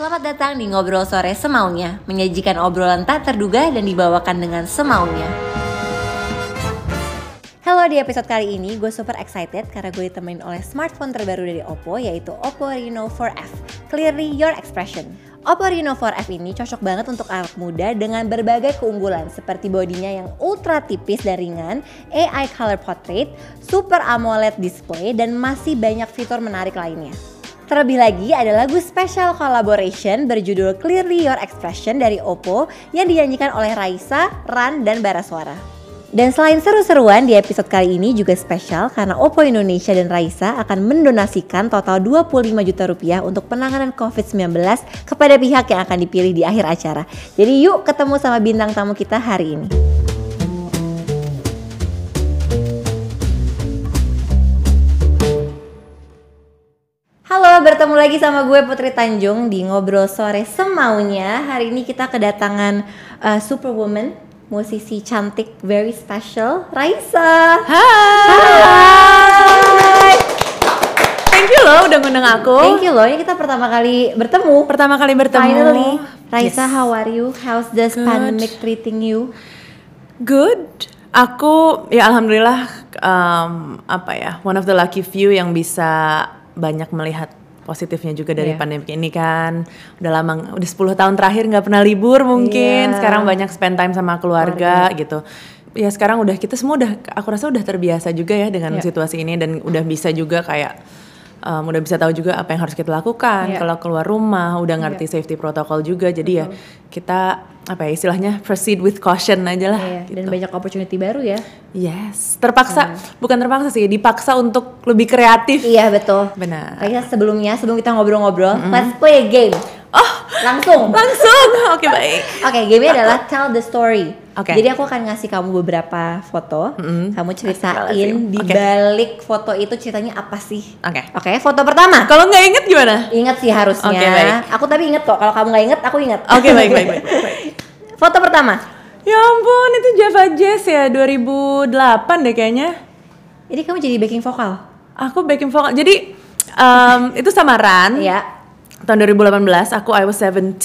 Selamat datang di Ngobrol Sore Semaunya Menyajikan obrolan tak terduga dan dibawakan dengan semaunya. Halo, di episode kali ini gue super excited karena gue ditemenin oleh smartphone terbaru dari Oppo yaitu Oppo Reno 4F Clearly Your Expression. Oppo Reno 4F ini cocok banget untuk anak muda dengan berbagai keunggulan seperti bodinya yang ultra tipis dan ringan, AI Color Portrait, Super AMOLED display, dan masih banyak fitur menarik lainnya. Terlebih lagi ada lagu special collaboration berjudul Clearly Your Expression dari Oppo yang dinyanyikan oleh Raisa, Ran, dan Baraswara. Dan selain seru-seruan di episode kali ini juga spesial karena Oppo Indonesia dan Raisa akan mendonasikan total 25 juta rupiah untuk penanganan COVID-19 kepada pihak yang akan dipilih di akhir acara. Jadi yuk ketemu sama bintang tamu kita hari ini. Bertemu lagi sama gue Putri Tanjung di Ngobrol Sore Semaunya. Hari ini kita kedatangan uh, Superwoman, musisi cantik very special, Raisa. Hai. Thank you loh udah ngundang aku. Thank you loh, ini kita pertama kali bertemu. Pertama kali bertemu. Finally. Raisa, Yes. how are you? How's this Good. pandemic treating you? Good. Aku ya alhamdulillah um, apa ya one of the lucky few yang bisa banyak melihat positifnya juga dari Iya. pandemi ini kan udah lama udah 10 tahun terakhir nggak pernah libur mungkin Iya. sekarang banyak spend time sama keluarga gitu ya sekarang udah kita semua udah aku rasa udah terbiasa juga ya dengan Iya. situasi ini dan udah bisa juga kayak um, udah bisa tahu juga apa yang harus kita lakukan Iya. kalau keluar rumah udah ngerti safety protokol juga jadi ya kita apa ya istilahnya proceed with caution aja lah Iya, gitu. dan banyak opportunity baru ya. yes terpaksa bukan terpaksa sih dipaksa untuk lebih kreatif Iya betul. benar Raisa sebelumnya sebelum kita ngobrol-ngobrol, let's play a game. Oh Langsung. langsung oke baik Oke, gamenya adalah tell the story. Oke. Jadi aku akan ngasih kamu beberapa foto. Kamu ceritain di Oke. balik foto itu ceritanya apa sih? oke Oke, foto pertama. kalau nggak inget gimana Ingat sih harusnya. Oke, baik. Aku tapi inget kok. Kalau kamu nggak inget, aku inget. oke baik baik baik, baik. foto pertama. ya ampun itu Java Jazz ya 2008 deh kayaknya Jadi kamu jadi backing vokal. aku backing vokal jadi um, itu samaran Iya. Tahun 2018 aku I was 17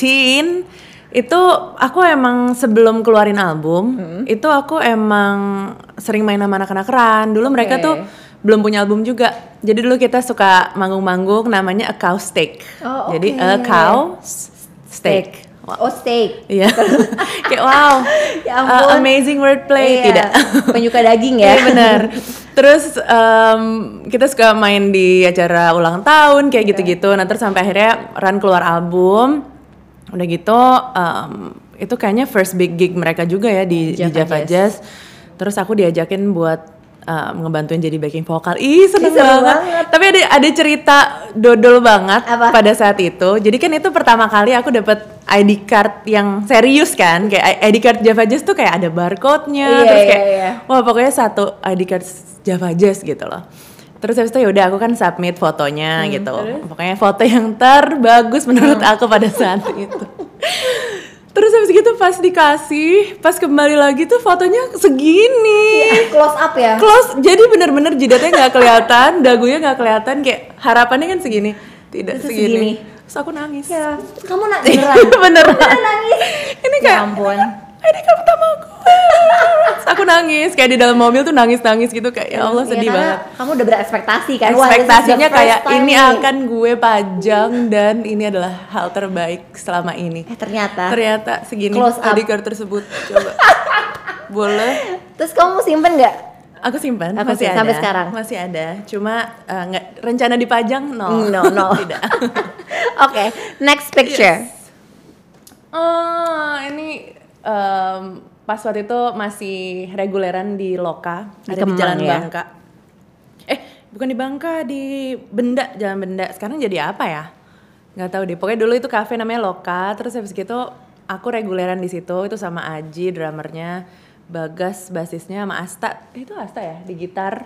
itu aku emang sebelum keluarin album itu aku emang sering main sama anak-anak ran dulu mereka Oke. tuh belum punya album juga jadi dulu kita suka manggung-manggung namanya a cow steak Oh, jadi oke. a cow s- steak Oh, steak. Iya, kayak wow, Ya uh, ampun. amazing wordplay, Iya, tidak? Penyuka daging ya. Iya benar. Terus em, kita suka main di acara ulang tahun kayak gitu-gitu. Nah terus sampai akhirnya Ran keluar album. Udah gitu em, itu kayaknya first big gig mereka juga ya di, di Java Java Jazz. Jazz. Terus aku diajakin buat em, ngebantuin jadi backing vokal. Ih seneng Ih, banget. banget. Tapi ada ada cerita dodol banget Apa? pada saat itu. Jadi kan itu pertama kali aku dapet ID card yang serius kan. Kayak ID card Java Jazz tuh kayak ada barcode-nya. Iya, terus iya, kayak iya. wah pokoknya satu ID card Java Jazz gitu loh. Terus habis itu ya udah aku kan submit fotonya gitu. Pokoknya foto yang terbagus menurut aku pada saat itu. Terus habis gitu pas dikasih, pas kembali lagi tuh fotonya segini. Iya, close up ya. Close, jadi bener-bener jidatnya nggak kelihatan, dagunya nggak kelihatan, kayak harapannya kan segini, tidak Terus segini. segini. Terus aku nangis. Ya, kamu nak beneran. beneran. Beneran nangis. Ini Ya kayak ampun. Ini kamu gue. Terus aku nangis, kayak di dalam mobil tuh nangis-nangis gitu kayak ya Allah Iya, sedih karena banget. Kamu udah berekspektasi kan. Ekspektasinya kayak ini nih. akan gue pajang dan ini adalah hal terbaik selama ini. Eh ternyata. Ternyata segini Close up. ID card tersebut. Coba. Boleh? Terus kamu simpen nggak? Aku simpan, Apa masih sih, ada. sampai sekarang? Masih ada. Cuma eh, nggak rencana dipajang no. No, no. Tidak. Oke, next picture. Oh, ini em, pas waktu itu masih reguleran di Loka, Di ada di Kemang Jalan ya? Bangka. Eh, bukan di Bangka, di Benda, Jalan Benda. Sekarang jadi apa ya? Nggak tahu deh. Pokoknya dulu itu kafe namanya Loka, terus habis gitu aku reguleran di situ itu sama Aji drummernya, Bagas basisnya sama Asta. Eh, Itu Asta ya di gitar.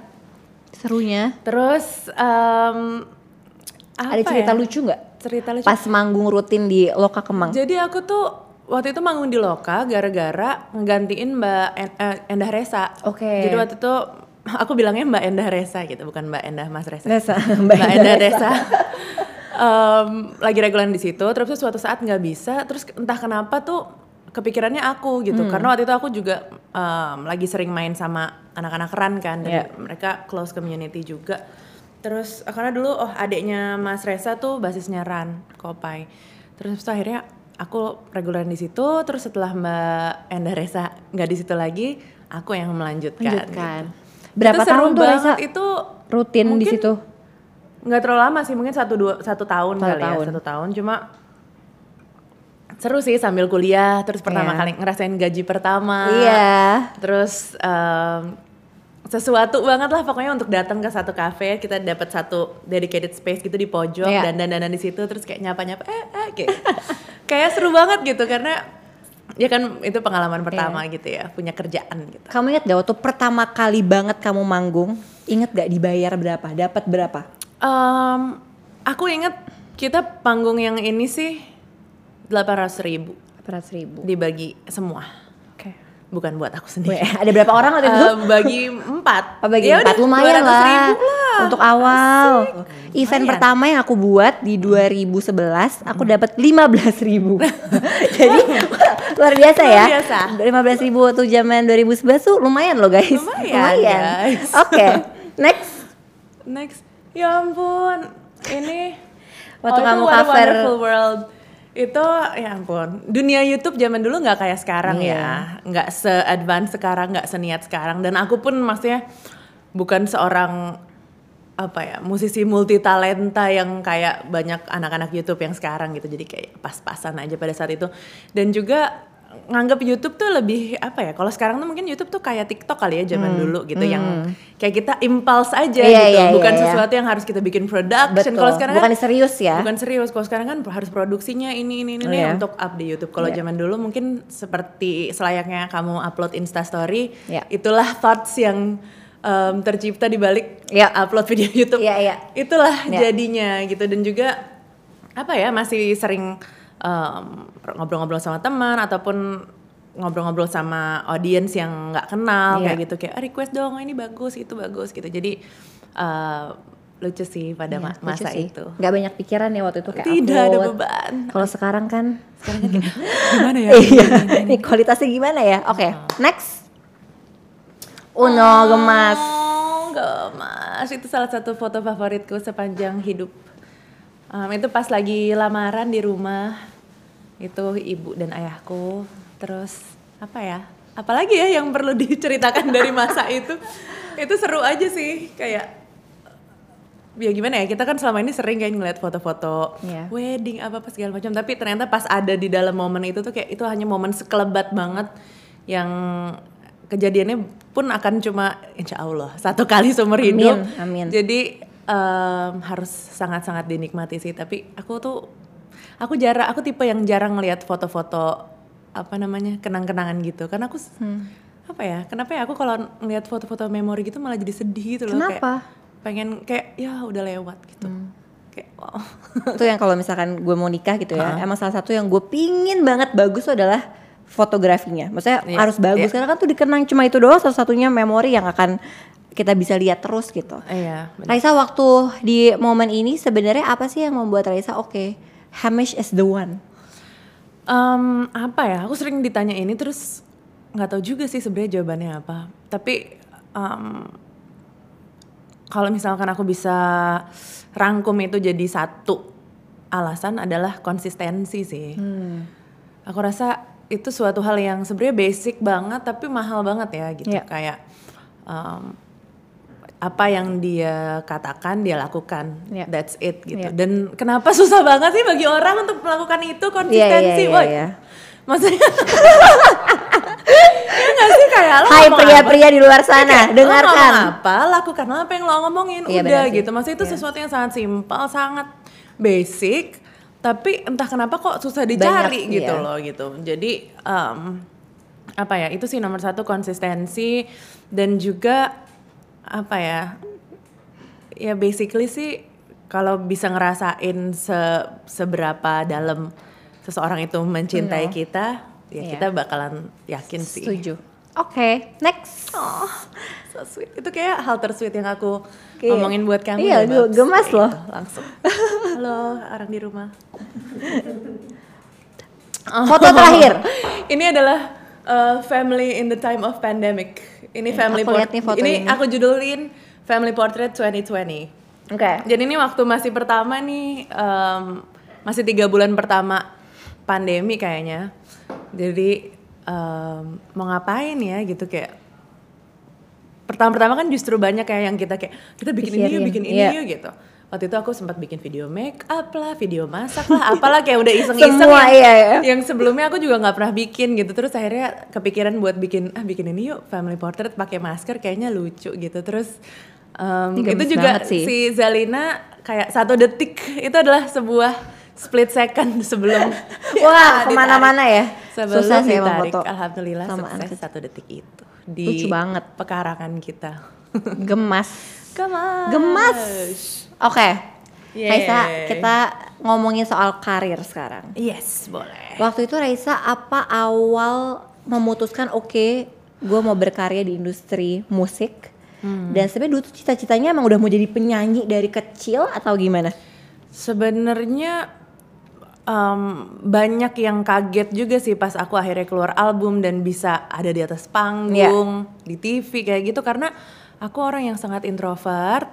Serunya. Terus apa Ada cerita ya? lucu nggak? Cerita lucu. Pas manggung rutin di Loka Kemang. Jadi aku tuh waktu itu manggung di Loka gara-gara ngegantiin Mbak En- eh, Endah Resa. Oke. Jadi waktu itu aku bilangnya Mbak Endah Resa gitu, bukan Mbak Endah Mas Resa. Resa, Mbak, Endah Resa. Em, lagi regulan di situ terus suatu saat nggak bisa terus entah kenapa tuh kepikirannya aku gitu Hmm. karena waktu itu aku juga em, lagi sering main sama anak-anak ran kan dan Iya. mereka close community juga terus karena dulu oh adiknya Mas Reza tuh basisnya ran Kopai terus tuh akhirnya aku regulan di situ terus setelah Mbak Endah Reza nggak di situ lagi aku yang melanjutkan Lanjutkan. gitu. Berapa Itu tahun tuh Reza itu rutin di situ? nggak terlalu lama sih mungkin satu dua satu tahun Satu kali tahun. ya satu tahun cuma seru sih sambil kuliah terus pertama Iya. kali ngerasain gaji pertama Iya. terus em, sesuatu banget lah pokoknya untuk datang ke satu cafe kita dapat satu dedicated space gitu di pojok Iya. dan dan dan di situ terus kayak nyapa nyapa eh, eh kayak kayak seru banget gitu karena ya kan itu pengalaman pertama Iya. gitu ya punya kerjaan gitu Kamu ingat gak waktu pertama kali banget kamu manggung? Ingat gak dibayar berapa? Dapat berapa? Em, aku inget kita panggung yang ini sih 800 ribu 800 ribu. dibagi semua. Bukan buat aku Weh, sendiri ada berapa orang waktu itu? Eh, bagi empat Oh, bagi Ya empat udah, lumayan 200 lah, lah. untuk awal. Event Lumayan. pertama yang aku buat di 2011, aku dapat 15 ribu. Jadi luar biasa ya. Luar biasa. 15 ribu waktu zaman 2011 tuh lumayan loh guys. Lumayan, guys. Oke, next. next ya ampun ini Waktu oh, kamu cover- World itu ya ampun. Dunia YouTube zaman dulu nggak kayak sekarang Iya. ya nggak se-advance sekarang nggak seniat sekarang. Dan aku pun maksudnya bukan seorang apa ya musisi multi talenta yang kayak banyak anak-anak YouTube yang sekarang gitu. Jadi kayak pas-pasan aja pada saat itu. Dan juga nganggap YouTube tuh lebih apa ya kalau sekarang tuh mungkin YouTube tuh kayak TikTok kali ya zaman dulu gitu yang kayak kita impulse aja Hmm. Iya, gitu iya, bukan iya. sesuatu yang harus kita bikin production kalau sekarang Bukan kan serius ya. bukan serius kalau sekarang kan harus produksinya ini ini ini Oh, iya. untuk up di YouTube kalau Iya. zaman dulu mungkin seperti selayaknya kamu upload Insta Story Iya. itulah thoughts yang em, tercipta di balik Iya. upload video YouTube Iya, iya. itulah Iya. jadinya gitu dan juga apa ya masih sering em, ngobrol-ngobrol sama teman ataupun ngobrol-ngobrol sama audiens yang nggak kenal Iya. kayak gitu kayak "Ah, request dong ini bagus itu bagus gitu jadi eh, lucu sih pada Iya, ma- lucu masa sih. itu Nggak banyak pikiran ya waktu itu kayak tidak ada upload. beban Kalau sekarang kan sekarang kan kayak, gimana ya Iya, ini kualitasnya gimana ya? Oke, next. Uno gemas. Oh, gemas. Itu salah satu foto favoritku sepanjang hidup. Em, itu pas lagi lamaran di rumah. Itu ibu dan ayahku. Terus apa ya? Apalagi ya yang perlu diceritakan dari masa itu? Itu seru aja sih, kayak ya gimana ya kita kan selama ini sering kayak ngeliat foto-foto Iya. wedding apa apa segala macam tapi ternyata pas ada di dalam momen itu tuh kayak itu hanya momen sekelebat banget yang kejadiannya pun akan cuma insya Allah satu kali seumur Amin, hidup amin. jadi em, harus sangat-sangat dinikmati sih tapi aku tuh aku jarang aku tipe yang jarang ngeliat foto-foto apa namanya kenang-kenangan gitu karena aku Hmm. apa ya kenapa ya aku kalau ngeliat foto-foto memori gitu malah jadi sedih gitu loh kayak Kenapa? pengen kayak ya udah lewat gitu kayak wow itu yang kalau misalkan gue mau nikah gitu ya, emang salah satu yang gue pingin banget bagus adalah fotografinya. Maksudnya Iya, harus bagus iya. karena kan tuh dikenang cuma itu doang satu-satunya memori yang akan kita bisa lihat terus gitu. iya. Raisa waktu di momen ini sebenarnya apa sih yang membuat Raisa oke, Hamish is the one. Em, apa ya? Aku sering ditanya ini terus nggak tahu juga sih sebenarnya jawabannya apa. Tapi em, kalau misalkan aku bisa rangkum itu jadi satu alasan adalah konsistensi sih. Aku rasa itu suatu hal yang sebenarnya basic banget tapi mahal banget ya gitu. Iya. kayak em, apa yang dia katakan dia lakukan Iya. that's it gitu Iya. dan kenapa susah banget sih bagi orang untuk melakukan itu konsistensi iya, Woy. iya. maksudnya ya sih kayak lo Hai pria-pria di luar sana, kayak, dengarkan. lo apa lakukanlah apa yang lo ngomongin Iya, udah gitu maksudnya itu Iya. sesuatu yang sangat simpel sangat basic tapi entah kenapa kok susah dicari Banyak, gitu iya. loh gitu jadi em, apa ya itu sih nomor satu konsistensi dan juga apa ya ya basically sih kalau bisa ngerasain se- seberapa dalam seseorang itu mencintai kita ya Iya. kita bakalan yakin sih Setuju. Oke, next. Oh, so sweet. Itu kayak hal tersweet yang aku Kayak- ngomongin buat kamu. iya, gue Babs. gemas loh. gitu, langsung. Halo, orang di rumah. Foto terakhir. Ini adalah uh, family in the time of pandemic. Ini family aku lihat nih foto ini, ini. aku judulin Family Portrait 2020. Oke. Jadi ini waktu masih pertama nih, em, masih tiga bulan pertama pandemi kayaknya. Jadi em, mau ngapain ya gitu kayak pertama-pertama kan justru banyak kayak yang kita kayak kita bikin ini yuk, Pikirin, bikin ini iya. yuk gitu. Waktu itu aku sempat bikin video make up lah, video masak lah, apalah kayak udah iseng-iseng Semua, yang, iya, iya. yang sebelumnya aku juga nggak pernah bikin gitu. Terus akhirnya kepikiran buat bikin ah bikin ini yuk family portrait pakai masker kayaknya lucu gitu. Terus gemes itu juga sih. si Zalina kayak satu detik itu adalah sebuah split second sebelum Wah, ke mana-mana ya. Sebelum Susah sih ditarik, foto. alhamdulillah sama sukses satu detik itu di Lucu banget. pekarangan kita. Gemas. Gemas. Gemas. Oke. Yeay. Raisa, kita ngomongin soal karir sekarang. Yes, boleh. Waktu itu Raisa apa awal memutuskan oke, gue mau berkarya di industri musik. Hmm. Dan sebenarnya dulu tuh cita-citanya emang udah mau jadi penyanyi dari kecil atau gimana? Sebenarnya em, banyak yang kaget juga sih pas aku akhirnya keluar album dan bisa ada di atas panggung, di TV kayak gitu karena aku orang yang sangat introvert.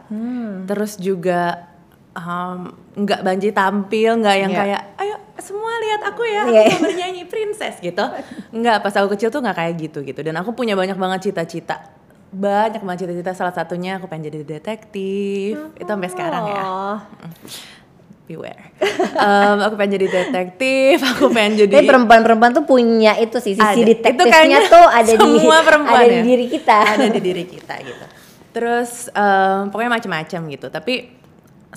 Terus juga em, nggak banji tampil, nggak yang Iya. kayak ayo semua lihat aku ya, Iya. aku mau bernyanyi princess gitu. Nggak, pas aku kecil tuh nggak kayak gitu gitu. Dan aku punya banyak banget cita-cita. Banyak banget cita-cita. Salah satunya aku pengen jadi detektif. Itu sampai sekarang ya Oh. beware. Em, aku pengen jadi detektif, aku pengen jadi Tapi perempuan-perempuan tuh punya itu sih sisi Ada. Detektifnya tuh ada di semua perempuan ada di ya. diri kita. ada di diri kita gitu. Terus em, pokoknya macam-macam gitu. Tapi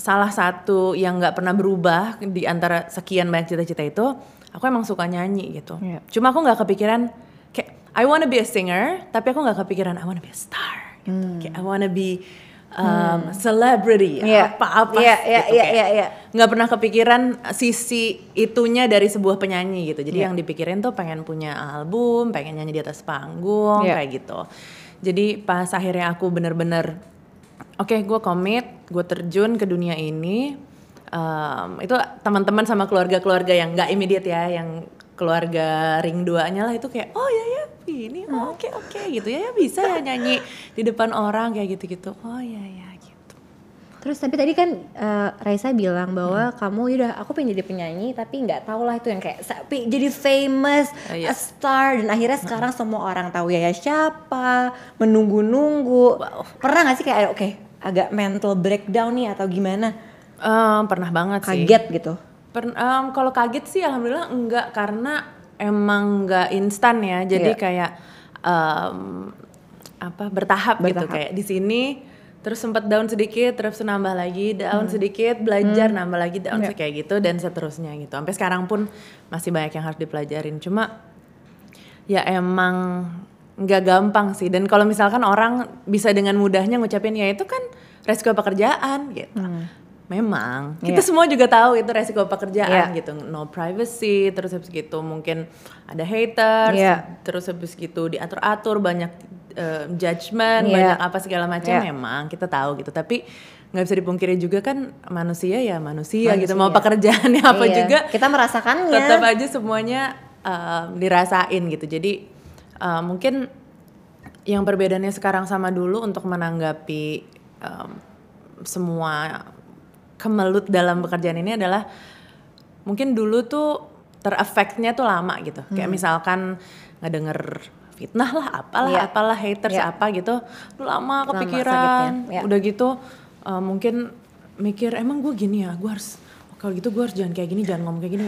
salah satu yang nggak pernah berubah di antara sekian banyak cita-cita itu, aku emang suka nyanyi gitu. Iya. Cuma aku nggak kepikiran kayak I wanna be a singer, tapi aku nggak kepikiran I wanna be a star. Gitu. Kayak I wanna be um, celebrity, Hmm. Iya. apa-apa Iya, iya, gitu. iya, kayak iya, iya. nggak pernah kepikiran sisi itunya dari sebuah penyanyi gitu. Jadi Iya. yang dipikirin tuh pengen punya album, pengen nyanyi di atas panggung Iya. kayak gitu. Jadi pas akhirnya aku bener-bener oke gue komit, gue terjun ke dunia ini. em, itu teman-teman sama keluarga-keluarga yang nggak immediate ya, yang keluarga ring duanya lah itu kayak oh ya ya ini oh, oke oke gitu ya ya bisa ya nyanyi di depan orang kayak gitu-gitu. Oh ya ya gitu. Terus tapi tadi kan eh, Raisa bilang Hmm. bahwa kamu udah aku pengen jadi penyanyi tapi nggak tahu lah itu yang kayak tapi jadi famous, Oh, iya. a star dan akhirnya sekarang semua orang tahu ya siapa, menunggu-nunggu. Wow. Pernah nggak sih kayak oke agak mental breakdown nih atau gimana? Em, pernah banget sih. Kaget gitu. Em, kalau kaget sih alhamdulillah enggak karena emang enggak instan ya. Jadi Iya. kayak em, apa bertahap, gitu Bertahap. kayak di sini terus sempat down sedikit terus nambah lagi down sedikit belajar nambah lagi down Iya. kayak gitu dan seterusnya gitu. Sampai sekarang pun masih banyak yang harus dipelajarin. Cuma ya emang nggak gampang sih dan kalau misalkan orang bisa dengan mudahnya ngucapin ya itu kan resiko pekerjaan gitu memang kita Iya. semua juga tahu itu resiko pekerjaan Iya. gitu no privacy terus habis gitu mungkin ada haters Iya. terus habis gitu diatur atur banyak eh, judgement Iya. banyak apa segala macam Iya. memang kita tahu gitu tapi nggak bisa dipungkiri juga kan manusia ya manusia, gitu mau Manusia. pekerjaannya apa Iya. juga Kita merasakannya. tetap aja semuanya um, dirasain gitu. Jadi uh, mungkin yang perbedaannya sekarang sama dulu untuk menanggapi um, semua kemelut dalam pekerjaan ini adalah mungkin dulu tuh terefeknya tuh lama gitu. Kayak Hmm. misalkan ngedenger fitnah lah, apalah, Iya. apalah haters Iya. apa gitu, lu lama Lama kepikiran. sakitnya, iya. Udah gitu uh, mungkin mikir emang gue gini ya, gue harus kalau gitu gue harus jangan kayak gini, jangan ngomong kayak gini,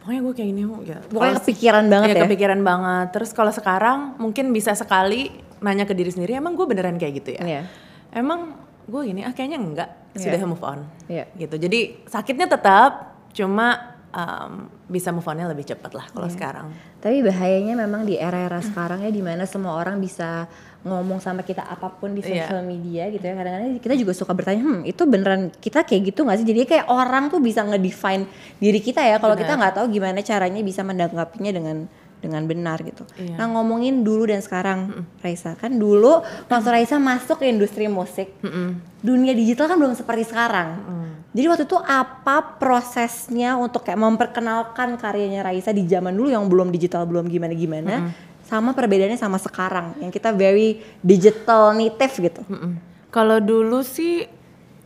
pokoknya gue kayak gini ya. Pokoknya kepikiran banget Iya, ya. kepikiran banget. Terus kalau sekarang mungkin bisa sekali nanya ke diri sendiri, emang gue beneran kayak gitu ya? Iya. Emang gue gini, ah kayaknya enggak, Iya. sudah move on. Iya. Gitu. Jadi sakitnya tetap, cuma um, bisa move onnya lebih cepat lah kalau Iya. sekarang. Tapi bahayanya memang di era-era sekarang ya di mana semua orang bisa ngomong sama kita apa pun di Iya. sosial media gitu ya. Kadang-kadang kita juga suka bertanya, hmm itu beneran kita kayak gitu gak sih? Jadi kayak orang tuh bisa ngedefine diri kita ya. Kalau kita nggak tahu gimana caranya bisa menanggapinya dengan dengan benar gitu. Iya. Nah ngomongin dulu dan sekarang Raisa kan dulu waktu Raisa masuk ke industri musik dunia digital kan belum seperti sekarang. Jadi waktu itu apa prosesnya untuk kayak memperkenalkan karyanya Raisa di zaman dulu yang belum digital belum gimana gimana sama perbedaannya sama sekarang yang kita very digital native gitu. Mm-mm. Kalau dulu sih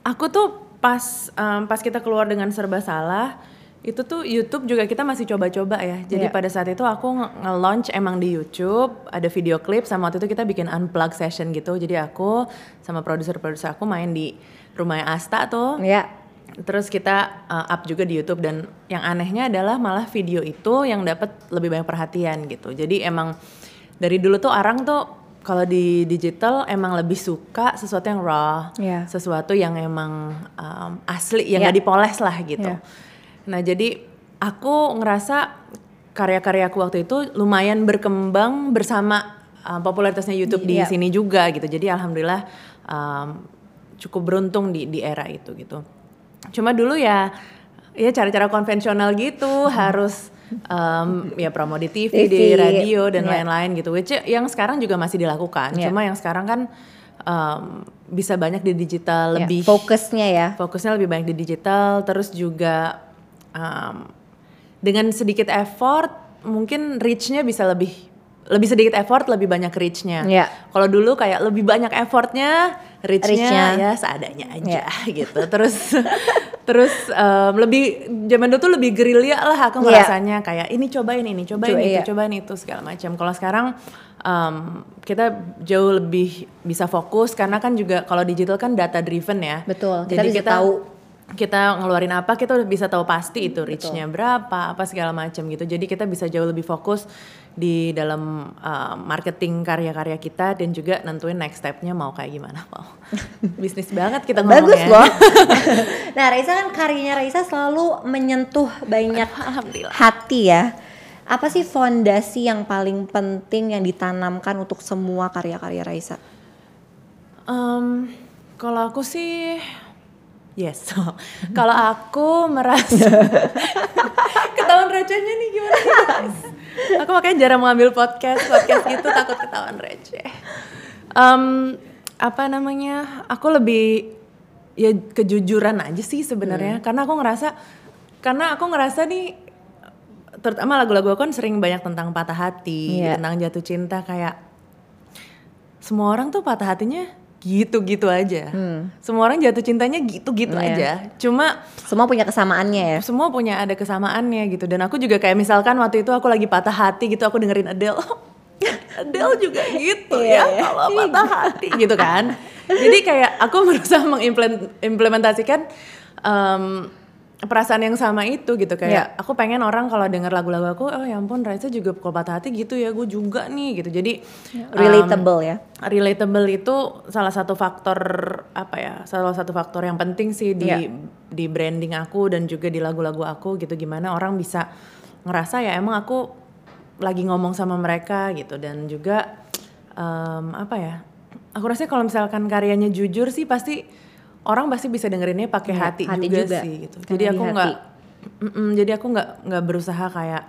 aku tuh pas em, pas kita keluar dengan serba salah itu tuh YouTube juga kita masih coba-coba ya. Jadi Iya. pada saat itu aku nge- nge-launch emang di YouTube ada video klip sama waktu itu kita bikin unplug session gitu. Jadi aku sama produser-produser aku main di rumahnya Asta tuh. Ya. Terus kita uh, up juga di YouTube dan yang anehnya adalah malah video itu yang dapat lebih banyak perhatian gitu. Jadi emang dari dulu tuh orang tuh kalau di digital emang lebih suka sesuatu yang raw, Iya. sesuatu yang emang um, asli, yang Iya. nggak dipoles lah gitu. Iya. Nah jadi aku ngerasa karya-karyaku waktu itu lumayan berkembang bersama uh, popularitasnya YouTube di Iya. sini juga gitu. Jadi alhamdulillah um, cukup beruntung di di era itu gitu. Cuma dulu ya ya cara-cara konvensional gitu harus um, ya promo di TV, di TV, radio dan iya. lain-lain gitu. Which yang sekarang juga masih dilakukan. Iya. Cuma yang sekarang kan um, bisa banyak di digital Ya, lebih fokusnya ya. fokusnya lebih banyak di digital terus juga um, dengan sedikit effort mungkin reach-nya bisa lebih lebih sedikit effort lebih banyak reach-nya. Iya. Kalau dulu kayak lebih banyak effortnya, reach-nya Reach-nya. ya seadanya aja Iya. gitu. Terus terus um, lebih zaman dulu tuh lebih gerilya lah aku Iya. ngerasanya kayak ini cobain ini, cobain Coba, itu, iya. cobain itu segala macam. Kalau sekarang um, kita jauh lebih bisa fokus karena kan juga kalau digital kan data driven ya. Betul, kita Jadi bisa kita tahu. Kita ngeluarin apa kita udah bisa tahu pasti itu reach-nya berapa apa segala macam gitu jadi kita bisa jauh lebih fokus di dalam uh, marketing karya-karya kita dan juga nentuin next step-nya mau kayak gimana mau bisnis banget kita Bagus ngomongnya loh. nah Raisa kan karyanya Raisa selalu menyentuh banyak hati ya. Apa sih fondasi yang paling penting yang ditanamkan untuk semua karya-karya Raisa? Em, kalau aku sih yes. Kalau aku merasa ketahuan recehnya nih gimana? Aku makanya jarang mengambil podcast podcast gitu takut ketahuan receh Em, apa namanya aku lebih ya kejujuran aja sih sebenarnya. Karena aku ngerasa karena aku ngerasa nih terutama lagu-lagu aku kan sering banyak tentang patah hati Iya. tentang jatuh cinta kayak semua orang tuh patah hatinya gitu-gitu aja. Semua orang jatuh cintanya gitu-gitu Hmm. Iya. aja. Cuma Semua punya kesamaannya ya. semua punya ada kesamaannya gitu. Dan aku juga kayak misalkan waktu itu aku lagi patah hati gitu aku dengerin Adele. Adele juga gitu Iya, ya iya. kalau patah hati gitu kan. Jadi kayak aku berusaha mengimplementasikan em, perasaan yang sama itu gitu kayak Iya. aku pengen orang kalau denger lagu-lagu aku oh ya ampun Raisa juga kalau patah hati gitu ya gue juga nih gitu jadi em, Relatable ya. relatable itu salah satu faktor apa ya salah satu faktor yang penting sih di Iya. di branding aku dan juga di lagu-lagu aku gitu gimana orang bisa ngerasa ya emang aku lagi ngomong sama mereka gitu dan juga em, apa ya aku rasa kalau misalkan karyanya jujur sih pasti orang pasti bisa dengerinnya pakai Iya, hati, hati juga, juga. sih gitu jadi di aku nggak Mm-mm, jadi aku nggak nggak berusaha kayak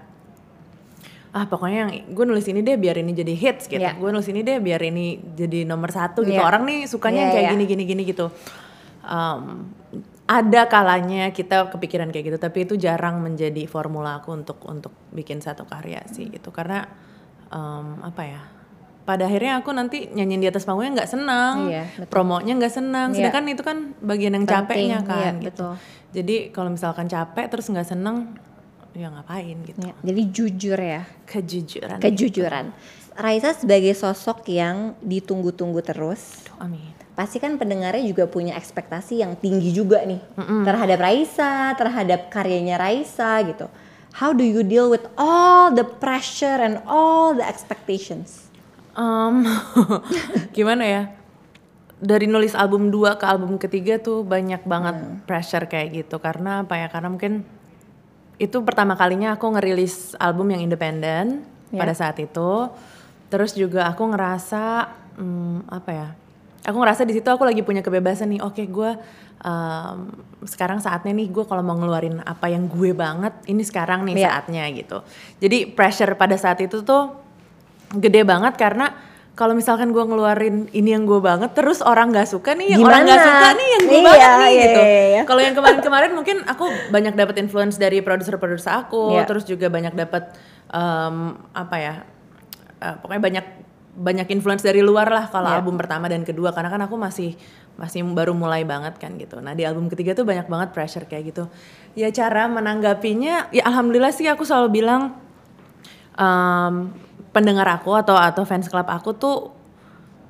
ah pokoknya yang gue nulis ini deh biar ini jadi hits gitu Iya. gue nulis ini deh biar ini jadi nomor satu gitu Iya. orang nih sukanya yang Iya, kayak iya. gini gini gini gitu Um, ada kalanya kita kepikiran kayak gitu tapi itu jarang menjadi formula aku untuk untuk bikin satu karya sih gitu karena um, apa ya pada akhirnya aku nanti nyanyiin di atas panggungnya nggak senang Iya, betul. promonya nggak senang Iya. sedangkan itu kan bagian yang Penting, capeknya kan iya, gitu betul. jadi kalau misalkan capek terus nggak seneng ya ngapain gitu Ya, Jadi jujur ya. kejujuran Kejujuran. Raisa sebagai sosok yang ditunggu-tunggu terus. Aduh, amin Pasti kan pendengarnya juga punya ekspektasi yang tinggi juga nih terhadap Raisa, terhadap karyanya Raisa gitu. How do you deal with all the pressure and all the expectations? Em, gimana ya? Dari nulis album 2 ke album ketiga tuh banyak banget pressure kayak gitu. Karena apa ya? Karena mungkin itu pertama kalinya aku ngerilis album yang independen Ya. pada saat itu. Terus juga aku ngerasa hmm, apa ya? Aku ngerasa di situ aku lagi punya kebebasan nih. Oke gue um, sekarang saatnya nih gue kalau mau ngeluarin apa yang gue banget ini sekarang nih Iya. saatnya gitu. Jadi pressure pada saat itu tuh gede banget karena kalau misalkan gue ngeluarin ini yang gue banget terus orang nggak suka nih yang orang nggak suka nih yang gue Iya, banget nih iya, gitu iya, iya. kalau yang kemarin-kemarin mungkin aku banyak dapat influence dari produser-produser aku Iya. terus juga banyak dapat um, apa ya uh, pokoknya banyak banyak influence dari luar lah kalau Iya. album pertama dan kedua karena kan aku masih masih baru mulai banget kan gitu. Nah di album ketiga tuh banyak banget pressure kayak gitu. Ya cara menanggapinya ya alhamdulillah sih aku selalu bilang um, pendengar aku atau atau fans club aku tuh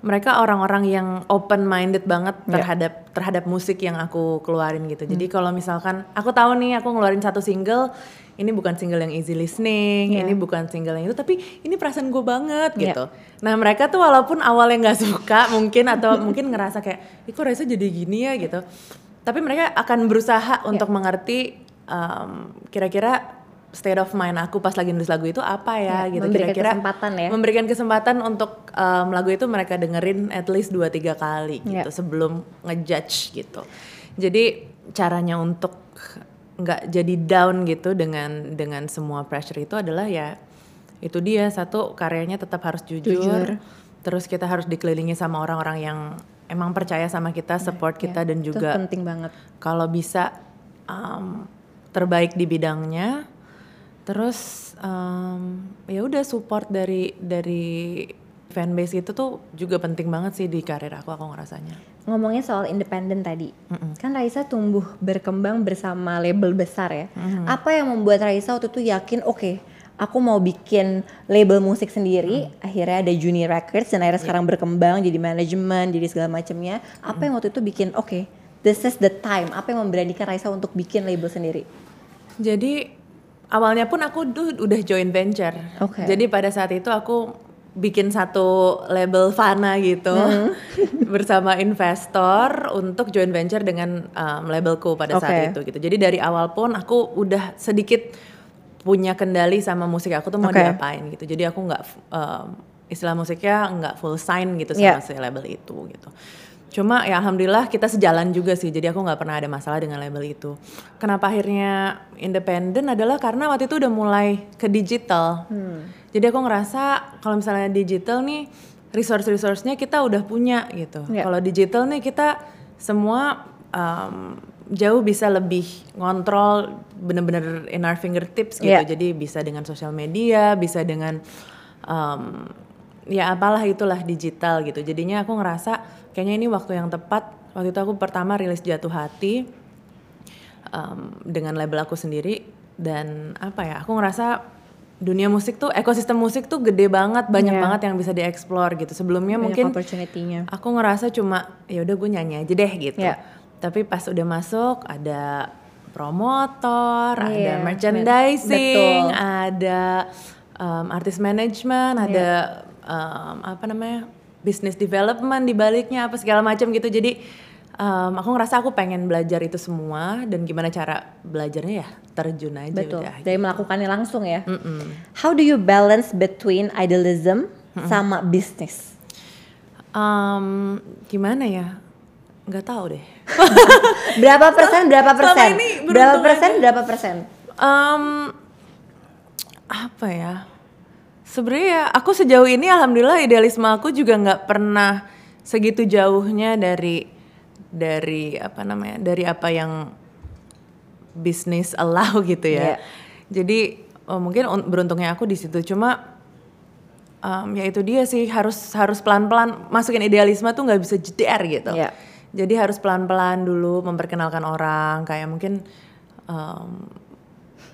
mereka orang-orang yang open minded banget Iya. terhadap terhadap musik yang aku keluarin gitu. Jadi Hmm. kalau misalkan aku tahu nih aku ngeluarin satu single, ini bukan single yang easy listening, Iya. ini bukan single yang itu, tapi ini perasaan gue banget Iya. gitu. Nah mereka tuh walaupun awalnya nggak suka mungkin atau mungkin ngerasa kayak, ih kok Raisa jadi gini ya gitu. Tapi mereka akan berusaha untuk Iya. mengerti um, kira-kira state of mind aku pas lagi nulis lagu itu apa ya Iya, gitu. memberikan Kira-kira kesempatan ya. memberikan kesempatan untuk um, lagu itu mereka dengerin at least 2-3 kali gitu Iya. sebelum ngejudge gitu. Jadi caranya untuk nggak jadi down gitu dengan dengan semua pressure itu adalah ya itu dia satu karyanya tetap harus jujur, Jujur. terus kita harus dikelilingi sama orang-orang yang emang percaya sama kita, support kita dan Iya, Itu juga penting banget. kalau bisa um, terbaik di bidangnya terus um, ya udah support dari dari fanbase itu tuh juga penting banget sih di karir aku aku ngerasanya Ngomongnya soal independen tadi, kan Raisa tumbuh berkembang bersama label besar ya. Apa yang membuat Raisa waktu itu yakin, oke, aku mau bikin label musik sendiri. Akhirnya ada Junior Records dan akhirnya sekarang berkembang jadi manajemen, jadi segala macamnya. Apa yang waktu itu bikin, oke, this is the time. Apa yang memberanikan Raisa untuk bikin label sendiri? jadi awalnya pun aku tuh udah join venture Oke. jadi pada saat itu aku bikin satu label Fana gitu bersama investor untuk join venture dengan um, labelku pada saat Oke. itu gitu. Jadi dari awal pun aku udah sedikit punya kendali sama musik aku tuh mau Oke. diapain gitu. Jadi aku nggak um, istilah musiknya nggak full sign gitu sama Iya. si label itu gitu. Cuma ya alhamdulillah kita sejalan juga sih. Jadi aku nggak pernah ada masalah dengan label itu. Kenapa akhirnya independen adalah karena waktu itu udah mulai ke digital. Jadi aku ngerasa kalau misalnya digital nih resource-resource-nya kita udah punya gitu. Iya. Kalau digital nih kita semua um, jauh bisa lebih ngontrol bener-bener in our fingertips gitu. Iya. Jadi bisa dengan sosial media, bisa dengan um, ya apalah itulah digital gitu. Jadinya aku ngerasa kayaknya ini waktu yang tepat. Waktu itu aku pertama rilis Jatuh Hati um, dengan label aku sendiri dan apa ya? Aku ngerasa dunia musik tuh ekosistem musik tuh gede banget, banyak Iya. banget yang bisa dieksplor gitu. Sebelumnya Banyak mungkin opportunity-nya. aku ngerasa cuma ya udah gue nyanyi aja deh gitu. Iya. Tapi pas udah masuk ada promotor, ada Iya, merchandising, betul. ada um, artist management, Iya. ada um, apa namanya business development di baliknya apa segala macam gitu. Jadi um, aku ngerasa aku pengen belajar itu semua dan gimana cara belajarnya ya terjun aja Betul, udah. dari melakukannya langsung ya. How do you balance between idealism sama bisnis? Um, gimana ya? Nggak tahu deh. Berapa persen, berapa persen? Berapa persen, berapa persen? Um, apa ya? Sebenarnya ya, aku sejauh ini alhamdulillah idealisme aku juga nggak pernah segitu jauhnya dari dari apa namanya dari apa yang bisnis allow gitu ya. Iya. Jadi oh, mungkin un- beruntungnya aku di situ cuma um, ya itu dia sih harus harus pelan-pelan masukin idealisme tuh nggak bisa jeder gitu. Iya. Jadi harus pelan-pelan dulu memperkenalkan orang kayak mungkin um,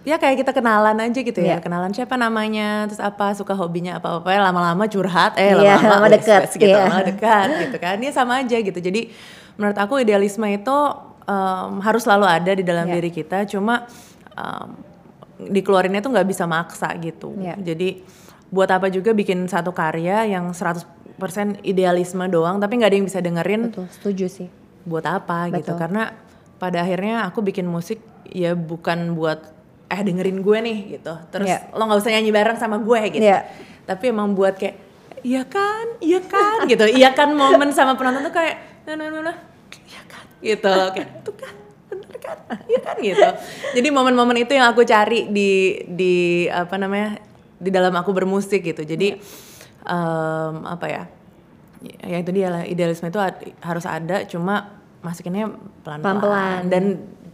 ya kayak kita kenalan aja gitu ya Iya. kenalan siapa namanya terus apa suka hobinya apa apa lama-lama curhat eh Iya, lama-lama lama deket, wes gitu iya. lama dekat gitu kan dia sama aja gitu jadi menurut aku idealisme itu um, harus selalu ada di dalam Iya. diri kita cuma um, dikeluarinnya tuh nggak bisa maksa gitu Iya. jadi buat apa juga bikin satu karya yang 100% idealisme doang tapi nggak ada yang bisa dengerin Betul, setuju sih. buat apa gitu Betul. karena pada akhirnya aku bikin musik ya bukan buat eh dengerin gue nih gitu. Terus Iya. lo nggak usah nyanyi bareng sama gue gitu. Iya. tapi emang buat kayak iya kan iya kan gitu. Iya kan momen sama penonton tuh kayak nah nah nah, nah iya kan gitu. Loh kayak tuh kan bener kan iya kan gitu. Jadi momen-momen itu yang aku cari di di apa namanya di dalam aku bermusik gitu. Jadi em, apa ya ya itu dia lah idealisme itu ad- harus ada cuma masukinnya Pelan-pelan. dan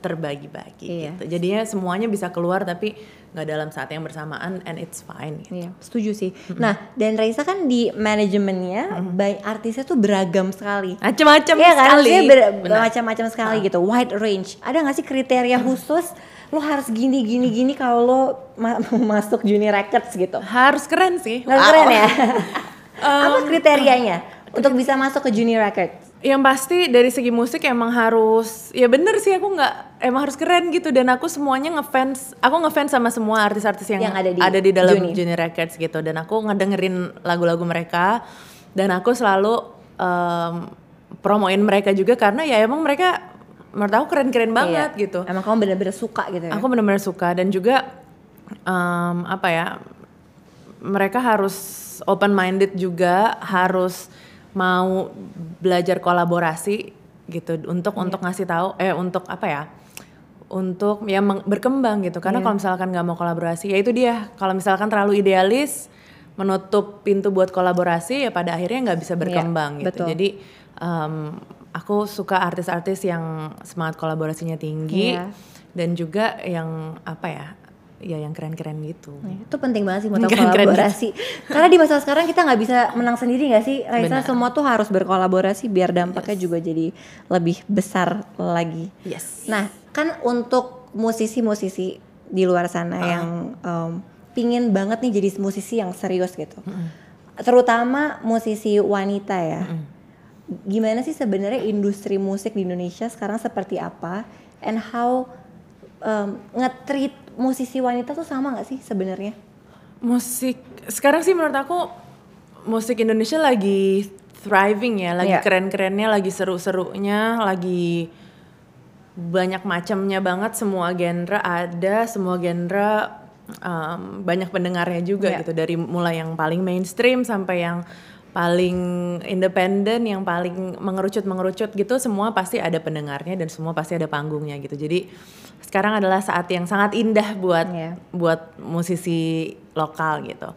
terbagi-bagi Iya. gitu jadinya semuanya bisa keluar tapi nggak dalam saat yang bersamaan and it's fine gitu. Iya, setuju sih. Nah, dan Raisa kan di manajemennya, baik artisnya tuh beragam sekali. macam-macam Iya kan, sekali ber- macam-macam sekali gitu, wide range. Ada nggak sih kriteria khusus? Lo harus gini gini gini kalau lo ma- masuk Junior Records gitu. harus keren sih Harus Wow. keren ya. Apa kriterianya untuk bisa masuk ke Junior Records? Yang pasti dari segi musik emang harus ya bener sih aku nggak emang harus keren gitu dan aku semuanya ngefans aku ngefans sama semua artis-artis yang, Yang ada di dalam Juni. Juni Records gitu dan aku ngedengerin lagu-lagu mereka dan aku selalu em, promoin mereka juga karena ya emang mereka menurut aku keren-keren banget Iya. gitu Emang kamu bener-bener suka gitu ya? aku benar-benar suka dan juga em, apa ya mereka harus open minded juga harus mau belajar kolaborasi gitu untuk untuk ngasih tahu eh untuk apa ya untuk ya berkembang gitu. Karena kalau misalkan nggak mau kolaborasi ya itu dia. Kalau misalkan terlalu idealis menutup pintu buat kolaborasi ya pada akhirnya nggak bisa berkembang gitu. betul. jadi em, aku suka artis-artis yang semangat kolaborasinya tinggi Iya. dan juga yang apa ya ya yang keren-keren gitu Ya, itu penting banget sih mau Keren-keren kolaborasi. Karena di masa sekarang kita nggak bisa menang sendiri nggak sih, Raisa? Semua tuh harus berkolaborasi biar dampaknya juga jadi lebih besar lagi. yes Nah, kan untuk musisi-musisi di luar sana yang em, pingin banget nih jadi musisi yang serius gitu, terutama musisi wanita ya. Gimana sih sebenarnya industri musik di Indonesia sekarang seperti apa? And how em, nge-treat musisi wanita tuh sama nggak sih sebenarnya? musik sekarang sih menurut aku musik Indonesia lagi thriving ya lagi Iya. keren-kerennya lagi seru-serunya lagi banyak macamnya banget semua genre ada semua genre um, banyak pendengarnya juga Iya. gitu dari mulai yang paling mainstream sampai yang paling independen yang paling mengerucut mengerucut gitu semua pasti ada pendengarnya dan semua pasti ada panggungnya gitu jadi sekarang adalah saat yang sangat indah buat Iya. buat musisi lokal gitu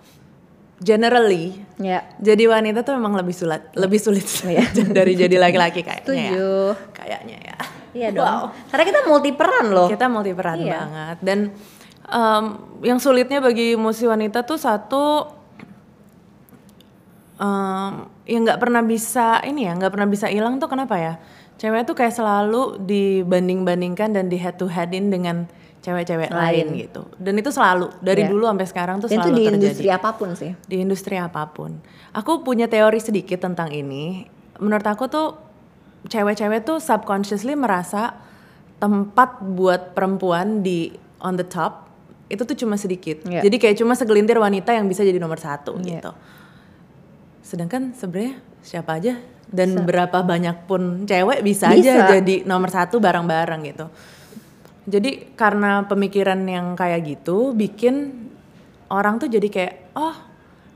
generally Ya. jadi wanita tuh memang lebih sulit lebih sulit dari jadi laki-laki kayaknya ya Setuju. kayaknya ya Iya dong. Wow. Karena kita multi peran loh. kita multi peran Iya. banget dan em, yang sulitnya bagi musisi wanita tuh satu em, yang nggak pernah bisa ini ya nggak pernah bisa hilang tuh kenapa ya cewek tuh kayak selalu dibanding-bandingkan dan di head to headin dengan cewek-cewek lain. Lain. gitu dan itu selalu dari Iya. dulu sampai sekarang tuh Dan itu selalu di terjadi industri apa pun sih. di industri apa pun. Aku punya teori sedikit tentang ini. Menurut aku tuh cewek-cewek tuh subconsciously merasa tempat buat perempuan di on the top itu tuh cuma sedikit. Iya. Jadi kayak cuma segelintir wanita yang bisa jadi nomor satu Iya. gitu. Sedangkan sebenarnya siapa aja dan berapa banyak pun cewek bisa, Bisa. aja jadi nomor satu bareng-bareng gitu. Jadi karena pemikiran yang kayak gitu bikin orang tuh jadi kayak oh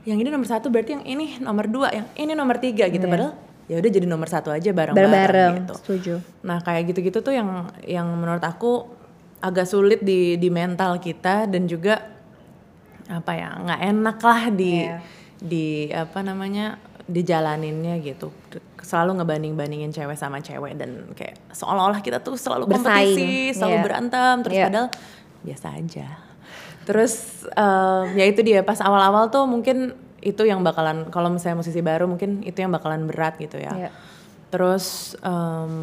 yang ini nomor satu berarti yang ini nomor dua yang ini nomor tiga gitu padahal ya udah jadi nomor satu aja bareng-bareng gitu. Setuju. Nah kayak gitu-gitu tuh yang yang menurut aku agak sulit di di mental kita dan juga apa ya nggak enak lah di Iya. di apa namanya dijalaninnya gitu selalu ngebanding-bandingin cewek sama cewek dan kayak seolah-olah kita tuh selalu Bersaing, kompetisi selalu iya. berantem terus Iya. padahal biasa aja terus em, ya itu dia pas awal-awal tuh mungkin itu yang bakalan kalau misalnya musisi baru mungkin itu yang bakalan berat gitu ya Iya. Terus em,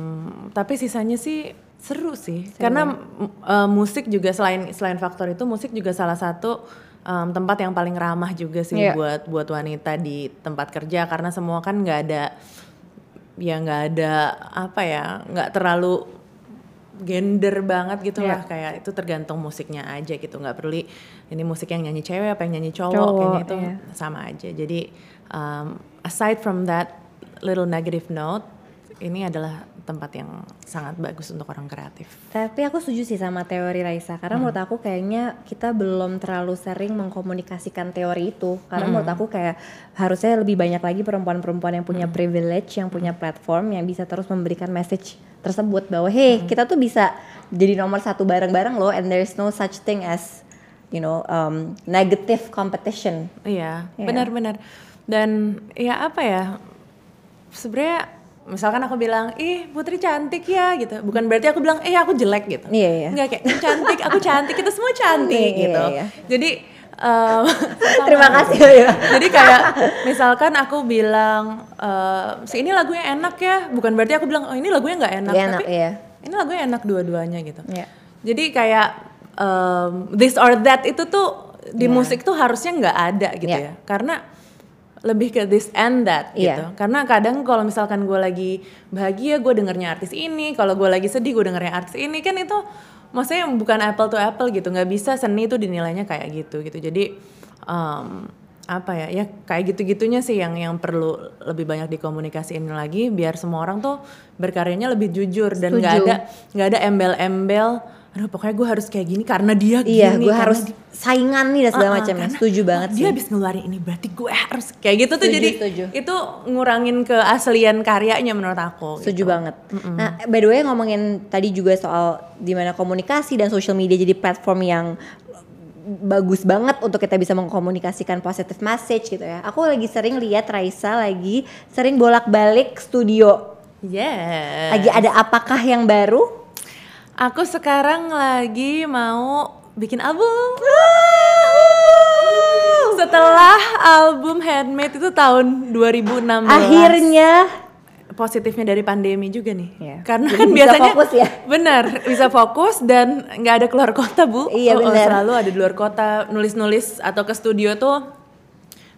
tapi sisanya sih seru sih karena m- eh, musik juga selain selain faktor itu musik juga salah satu em, tempat yang paling ramah juga sih Iya. buat buat wanita di tempat kerja karena semua kan nggak ada ya nggak ada apa ya nggak terlalu gender banget gitu Iya. lah kayak itu tergantung musiknya aja gitu nggak perlu ini musik yang nyanyi cewek apa yang nyanyi cowok, Cowok, kayaknya itu iya. sama aja jadi um, aside from that little negative note ini adalah tempat yang sangat bagus untuk orang kreatif. Tapi aku setuju sih sama teori Raisa karena menurut aku kayaknya kita belum terlalu sering mengkomunikasikan teori itu karena menurut aku kayak harusnya lebih banyak lagi perempuan-perempuan yang punya privilege, yang punya platform yang bisa terus memberikan message tersebut bahwa hey kita tuh bisa jadi nomor satu bareng-bareng loh and there's no such thing as you know um, negative competition. Iya, Iya. benar-benar. Dan ya apa ya? Sebenarnya misalkan aku bilang, "Ih, Putri cantik ya." gitu. Bukan berarti aku bilang, "Eh, aku jelek." gitu. Iya, iya. Enggak kayak "Kamu cantik, aku cantik, kita semua cantik Iya, gitu. iya. Jadi em, Terima kasih ya. Jadi kayak misalkan aku bilang eh, si ini lagunya enak ya, bukan berarti aku bilang oh ini lagunya nggak enak, Nggak enak, tapi iya. ini lagunya enak dua-duanya gitu. Iya. Jadi kayak em, this or that itu tuh di Iya. musik tuh harusnya nggak ada gitu Iya. ya, karena lebih ke this and that Iya. gitu. Karena kadang kalau misalkan gue lagi bahagia gue dengernya artis ini, kalau gue lagi sedih gue dengernya artis ini. Kan itu maksudnya bukan apple to apple gitu, nggak bisa seni itu dinilainya kayak gitu gitu. Jadi em, apa ya? Ya kayak gitu-gitunya sih yang yang perlu lebih banyak dikomunikasiin lagi. Biar semua orang tuh berkaryanya lebih jujur. Dan nggak ada nggak ada embel-embel aduh pokoknya gue harus kayak gini karena dia gini Iya, gue harus di- saingan nih dan segala Uh-uh, macam. karena, Setuju banget dia sih. habis ngeluarin ini berarti gue harus kayak gitu tuh Setuju, jadi setuju. itu ngurangin keaslian karyanya menurut aku Setuju gitu. banget. Nah, by the way ngomongin tadi juga soal di mana komunikasi dan social media jadi platform yang bagus banget untuk kita bisa mengkomunikasikan positive message gitu ya. Aku lagi sering lihat Raisa lagi sering bolak-balik studio. Yes. Lagi ada apakah yang baru? Aku sekarang lagi mau bikin album. Setelah album Handmade itu tahun 2016. Akhirnya positifnya dari pandemi juga nih. Iya. Karena Jadi kan bisa biasanya fokus ya. Bener, bisa fokus dan nggak ada keluar kota, Bu. Iya, Oh, bener. selalu ada di luar kota, nulis-nulis atau ke studio tuh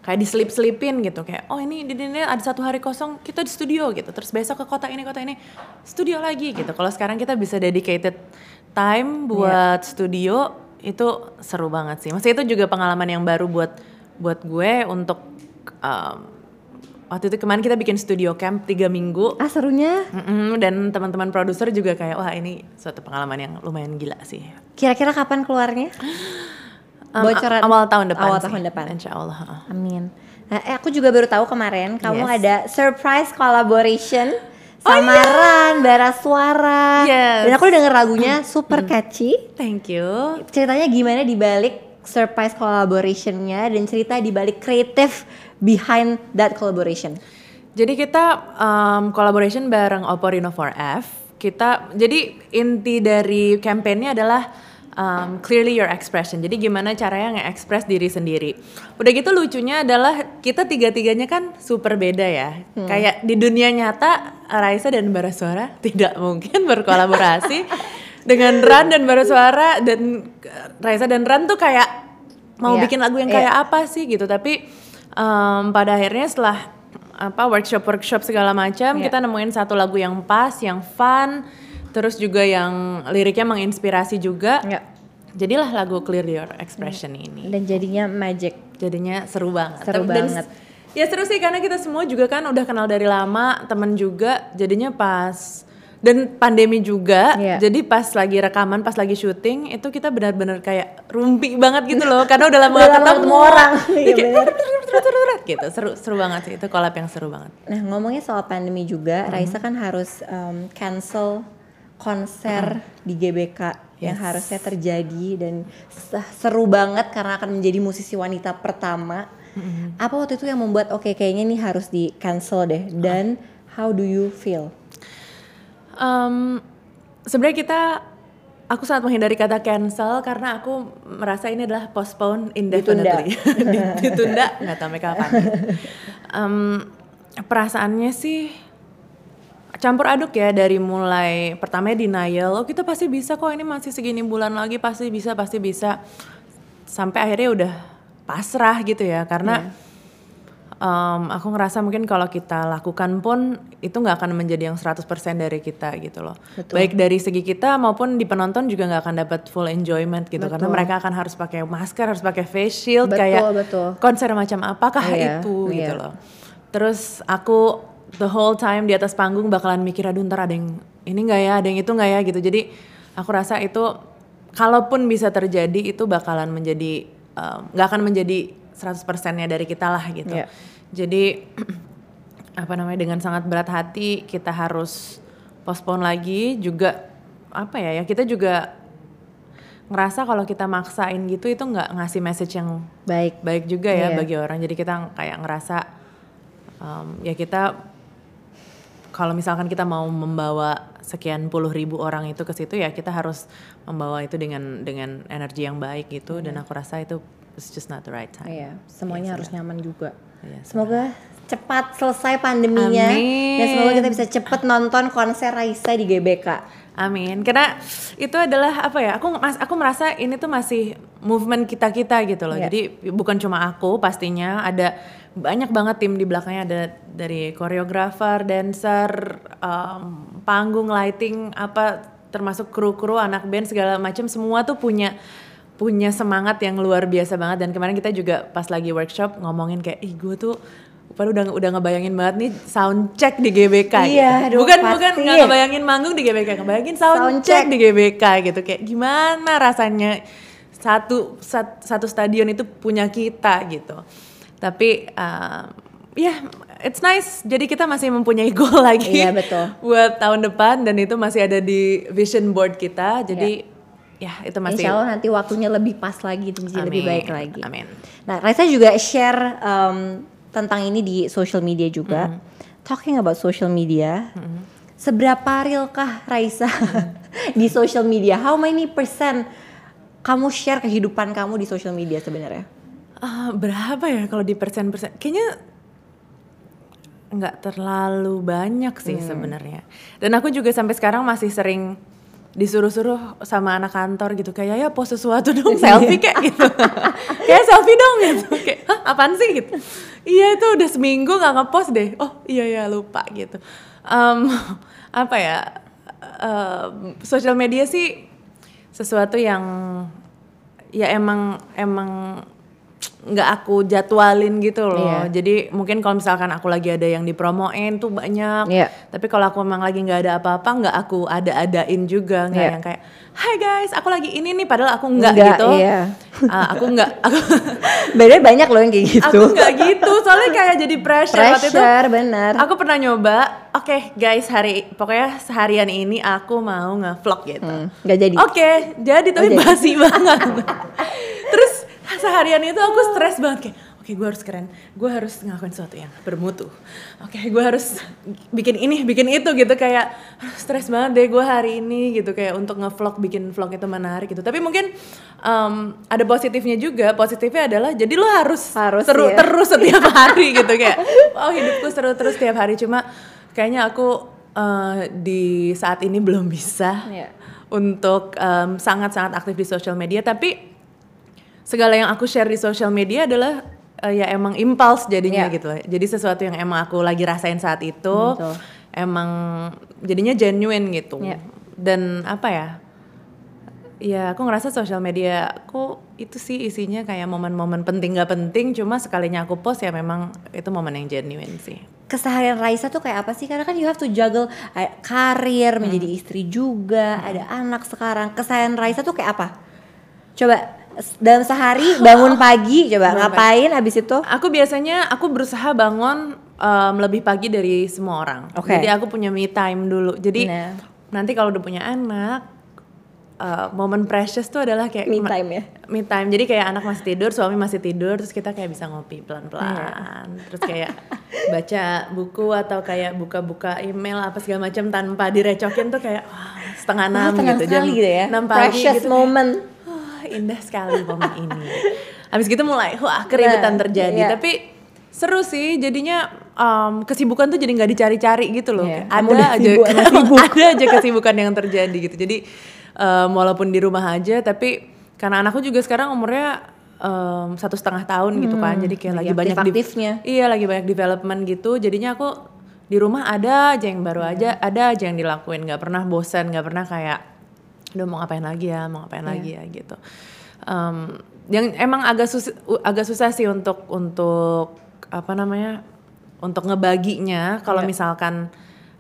kayak diselip-selipin gitu kayak oh ini di ini ada satu hari kosong kita di studio gitu. Terus besok ke kota ini kota ini studio lagi gitu. Kalau sekarang kita bisa dedicated time buat studio itu seru banget sih. Maksudnya itu juga pengalaman yang baru buat buat gue untuk um, waktu itu kemarin kita bikin studio camp tiga minggu. Ah serunya? Mm-mm, dan teman-teman produser juga kayak wah ini suatu pengalaman yang lumayan gila sih. kira-kira kapan keluarnya? Um, Bocoran awal tahun depan. Awal sih, tahun depan. Insya Allah. Amin. Nah, eh, aku juga baru tahu kemarin kamu Yes. ada surprise collaboration sama Ran, Bara Suara. Yes. Dan aku denger lagunya super catchy. Thank you. Ceritanya gimana di balik surprise collaborationnya dan cerita di balik kreatif behind that collaboration. Jadi kita um, collaboration bareng Oppo Reno 4F. Kita jadi inti dari campaignnya adalah um, clearly your expression. Jadi gimana caranya nge-express diri sendiri. Udah gitu lucunya adalah kita tiga-tiganya kan super beda ya. Kayak di dunia nyata Raisa dan Barasuara tidak mungkin berkolaborasi dengan Ran dan Barasuara dan uh, Raisa dan Ran tuh kayak mau Iya, bikin lagu yang iya. kayak apa sih gitu. Tapi um, pada akhirnya setelah apa workshop workshop segala macam Iya. kita nemuin satu lagu yang pas, yang fun, terus juga yang liriknya menginspirasi juga. Ya. Jadilah lagu Clear Your Expression ini. Dan jadinya magic. Jadinya seru banget. Seru Dan- banget. Ya seru sih karena kita semua juga kan udah kenal dari lama, temen juga. Jadinya pas dan pandemi juga. Iya. Jadi pas lagi rekaman, pas lagi syuting itu kita benar-benar kayak rumpi banget gitu loh karena udah lama Udah ketemu orang. Iya, gitu. Seru seru banget sih itu collab yang seru banget. Nah ngomongnya soal pandemi juga, Mm-hmm. Raisa kan harus um, cancel konser di GBK yang. Yes. harusnya terjadi dan se- seru banget karena akan menjadi musisi wanita pertama. Apa waktu itu yang membuat oke kayaknya ini harus di cancel deh dan how do you feel? Em, sebenarnya kita aku sangat menghindari kata cancel karena aku merasa ini adalah postpone indefinitely. Ditunda, Ditunda nggak tahu kapan. Em, perasaannya sih campur aduk ya dari mulai pertamanya denial, oh kita pasti bisa kok ini masih segini bulan lagi pasti bisa pasti bisa sampai akhirnya udah pasrah gitu ya karena em, aku ngerasa mungkin kalau kita lakukan pun itu nggak akan menjadi yang 100% dari kita gitu loh. Betul. Baik dari segi kita maupun di penonton juga nggak akan dapat full enjoyment gitu karena Betul. mereka akan harus pakai masker, harus pakai face shield Betul, kayak betul. konser macam apakah Iya, itu gitu iya. loh. Terus aku the whole time di atas panggung bakalan mikir aduh ntar ada yang ini nggak ya ada yang itu nggak ya gitu jadi aku rasa itu kalaupun bisa terjadi itu bakalan menjadi um, nggak akan menjadi 100 persennya dari kita lah gitu Iya. jadi apa namanya dengan sangat berat hati kita harus postpone lagi juga apa ya ya kita juga ngerasa kalau kita maksain gitu itu nggak ngasih message yang Baik. baik juga ya Iya. bagi orang jadi kita kayak ngerasa um, ya kita kalau misalkan kita mau membawa sekian puluh ribu orang itu ke situ ya kita harus membawa itu dengan dengan energi yang baik gitu dan aku rasa itu it's just not the right time Iya, semuanya harus nyaman juga. Iya, Semoga cepat selesai pandeminya Amin. dan semoga kita bisa cepet nonton konser Raisa di GBK. Amin. Karena itu adalah apa ya? Aku mas, aku merasa ini tuh masih movement kita kita gitu loh. Iya. Jadi bukan cuma aku pastinya ada banyak banget tim di belakangnya ada dari koreografer, dancer, um, panggung, lighting, apa termasuk kru-kru, anak band segala macam semua tuh punya punya semangat yang luar biasa banget dan kemarin kita juga pas lagi workshop ngomongin kayak ih gue tuh Padahal udah udah ngebayangin banget nih sound check di GBK Iya, gitu. aduh, bukan pasti. bukan nggak ngebayangin manggung di GBK, ngebayangin sound, Sound check check. di GBK gitu kayak gimana rasanya satu sat- satu stadion itu punya kita gitu. Tapi uh, ya it's nice. Jadi kita masih mempunyai goal lagi Iya, betul. buat tahun depan dan itu masih ada di vision board kita. Jadi ya itu masih Insya Allah nanti waktunya lebih pas lagi jadi lebih baik lagi. Amin. Nah, Raisa juga share um, tentang ini di social media juga. Hmm. Talking about social media, seberapa realkah Raisa di social media? How many percent kamu share kehidupan kamu di social media sebenarnya? Ah, berapa ya kalau di persen-persen? Kayaknya nggak terlalu banyak sih Hmm. sebenarnya. Dan aku juga sampai sekarang masih sering disuruh-suruh sama anak kantor gitu kayak ya post sesuatu dong selfie kayak gitu kayak selfie dong gitu kayak Hah, apaan sih gitu iya itu udah seminggu nggak ngepost deh oh iya ya lupa gitu Em, apa ya em, sosial media sih sesuatu yang ya emang emang nggak aku jadwalin gitu loh. Iya. Jadi mungkin kalau misalkan aku lagi ada yang dipromoin tuh banyak. Iya. Tapi kalau aku memang lagi nggak ada apa-apa, nggak aku ada-adain juga, nggak Iya. yang kayak, Hai guys, aku lagi ini nih, padahal aku nggak gitu. iya. Ah, aku nggak, aku, Beda banyak loh yang kayak gitu. aku nggak gitu. Soalnya kayak jadi pressure. Waktu itu Pressure, benar. Aku pernah nyoba, oke guys hari pokoknya seharian ini aku mau nge-vlog gitu. Hmm, jadi. Oke, jadi tapi jadi. basi banget. Seharian itu aku stres banget kayak, oke gue harus keren, gue harus ngelakuin sesuatu yang bermutu. Oke, gue harus bikin ini, bikin itu gitu kayak "Aduh, stres banget deh gue hari ini gitu kayak untuk ngevlog, bikin vlog itu menarik gitu. Tapi mungkin em, ada positifnya juga. Positifnya adalah jadi lo harus, Harus, seru ya. terus setiap hari gitu kayak, oh hidupku seru terus setiap hari. Cuma kayaknya aku eh, di saat ini belum bisa Iya. untuk em, sangat-sangat aktif di sosial media tapi segala yang aku share di sosial media adalah eh, ya emang impuls jadinya Iya. gitu jadi sesuatu yang emang aku lagi rasain saat itu Betul. emang jadinya genuine gitu Iya. dan apa ya ya aku ngerasa sosial media aku itu sih isinya kayak momen-momen penting gak penting cuma sekalinya aku post ya memang itu momen yang genuine sih keseharian Raisa tuh kayak apa sih? Karena kan you have to juggle eh, karir, Hmm. menjadi istri juga, ada anak sekarang. Keseharian Raisa tuh kayak apa? Coba dalam sehari bangun pagi, coba Bangun ngapain abis itu? Aku biasanya aku berusaha bangun em, lebih pagi dari semua orang. Oke. Jadi aku punya me time dulu. Jadi Nah. nanti kalau udah punya anak, eh, momen precious tuh adalah kayak Me time ya? Me time. Jadi kayak anak masih tidur, suami masih tidur, terus kita kayak bisa ngopi pelan-pelan. Iya. Terus kayak baca buku atau kayak buka-buka email apa segala macam tanpa direcokin tuh kayak wah, setengah enam gitu. sekali gitu ya. enam pagi Precious gitu. moment. Indah sekali momen ini. Habis gitu mulai, wah keributan Nah, terjadi. iya. Tapi seru sih, jadinya em, kesibukan tuh jadi nggak dicari-cari gitu loh. Kamu Ada aja, sibuk, ada aja kesibukan yang terjadi gitu. Jadi em, walaupun di rumah aja, tapi karena anakku juga sekarang umurnya em, satu setengah tahun gitu kan, jadi kayak Hmm, lagi lagi, banyak di- aktif-aktifnya. iya lagi banyak development gitu. Jadinya aku di rumah ada aja yang baru aja, ada aja yang dilakuin. nggak pernah bosan, nggak pernah kayak udah mau ngapain lagi ya, mau ngapain Iya. lagi ya gitu. Em, yang emang agak susah agak susah sih untuk untuk apa namanya untuk ngebaginya kalau Iya. misalkan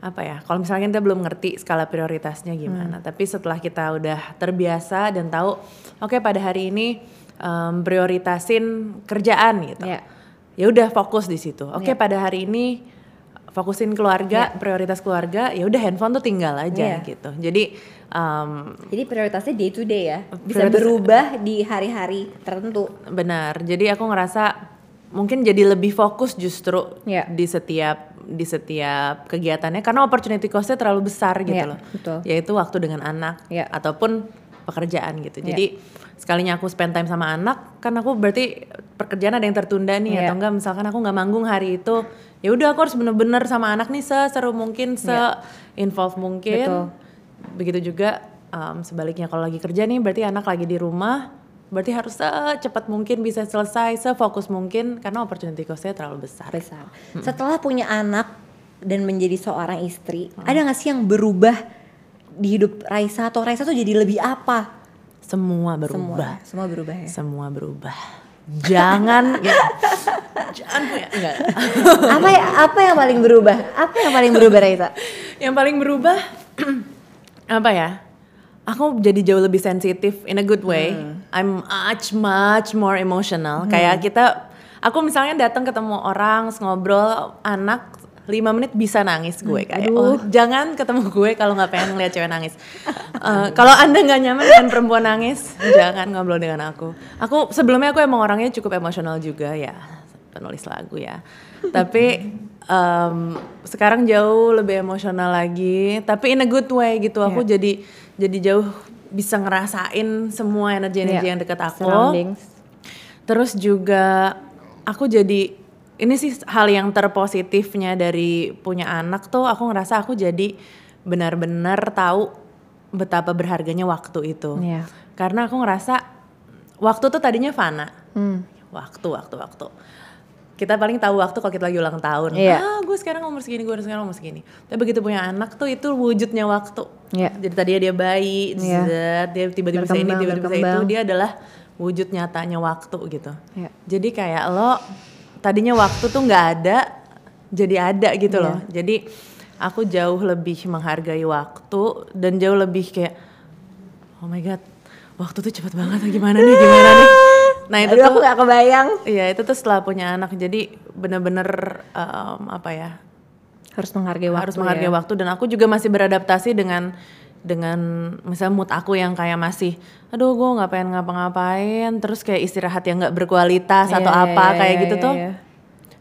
apa ya kalau misalnya kita belum ngerti skala prioritasnya gimana Hmm. tapi setelah kita udah terbiasa dan tahu oke pada hari ini em, prioritasin kerjaan gitu Iya. ya udah fokus di situ oke Iya. pada hari ini fokusin keluarga prioritas keluarga ya udah handphone tuh tinggal aja Iya. gitu jadi em, Jadi prioritasnya day to day ya. Bisa berubah di hari-hari tertentu. Benar. Jadi aku ngerasa mungkin jadi lebih fokus justru Iya. di setiap di setiap kegiatannya karena opportunity cost-nya terlalu besar gitu Iya, loh. betul. Yaitu waktu dengan anak Iya. ataupun pekerjaan gitu. Iya. Jadi sekalinya aku spend time sama anak kan aku berarti pekerjaan ada yang tertunda nih Iya. atau enggak misalkan aku nggak manggung hari itu ya udah aku harus bener-bener sama anak nih seseru mungkin se involve mungkin Betul. Begitu juga um, sebaliknya kalau lagi kerja nih berarti anak lagi di rumah berarti harus secepat mungkin bisa selesai sefokus mungkin karena opportunity cost-nya terlalu besar besar. Setelah punya anak dan menjadi seorang istri, ada nggak sih yang berubah di hidup Raisa atau Raisa tuh jadi lebih apa? semua Semua, berubah semua berubah ya. semua berubah jangan ya, jangan punya enggak apa ya, apa yang paling berubah? Apa yang paling berubah Raisa? yang paling berubah apa ya? Aku jadi jauh lebih sensitif in a good way. I'm much much more emotional. Kayak kita aku misalnya datang ketemu orang ngobrol anak lima menit bisa nangis gue. Kayak oh jangan ketemu gue kalau nggak pengen ngeliat cewek nangis. Eh, kalau anda nggak nyaman dengan perempuan nangis jangan ngobrol dengan aku. Aku sebelumnya aku emang orangnya cukup emosional juga ya penulis lagu ya tapi em, sekarang jauh lebih emosional lagi. Tapi in a good way gitu. Aku jadi jadi jauh bisa ngerasain semua energi-energi Iya. yang dekat aku. Terus juga aku jadi ini sih hal yang terpositifnya dari punya anak tuh aku ngerasa aku jadi benar-benar tahu betapa berharganya waktu itu. Iya. karena aku ngerasa waktu tuh tadinya fana. Hmm. waktu waktu waktu kita paling tahu waktu kalau kita lagi ulang tahun Iya. ah gue sekarang umur segini gue sekarang umur segini tapi begitu punya anak tuh itu wujudnya waktu Iya. jadi tadinya dia bayi Iya. zet, dia tiba-tiba bisa ini tiba-tiba bisa itu dia adalah wujud nyatanya waktu gitu Iya. jadi kayak lo tadinya waktu tuh nggak ada jadi ada gitu Iya. loh jadi aku jauh lebih menghargai waktu dan jauh lebih kayak oh my god waktu tuh cepet banget gimana nih gimana nih nah itu Aduh, tuh aku gak kebayang. Iya itu tuh setelah punya anak jadi bener-bener em, apa ya Harus menghargai waktu. harus menghargai ya. waktu dan aku juga masih beradaptasi dengan dengan misalnya mood aku yang kayak masih aduh gue nggak pengen ngapa-ngapain terus kayak istirahat yang nggak berkualitas atau Iya, apa iya, kayak iya, gitu iya, tuh iya.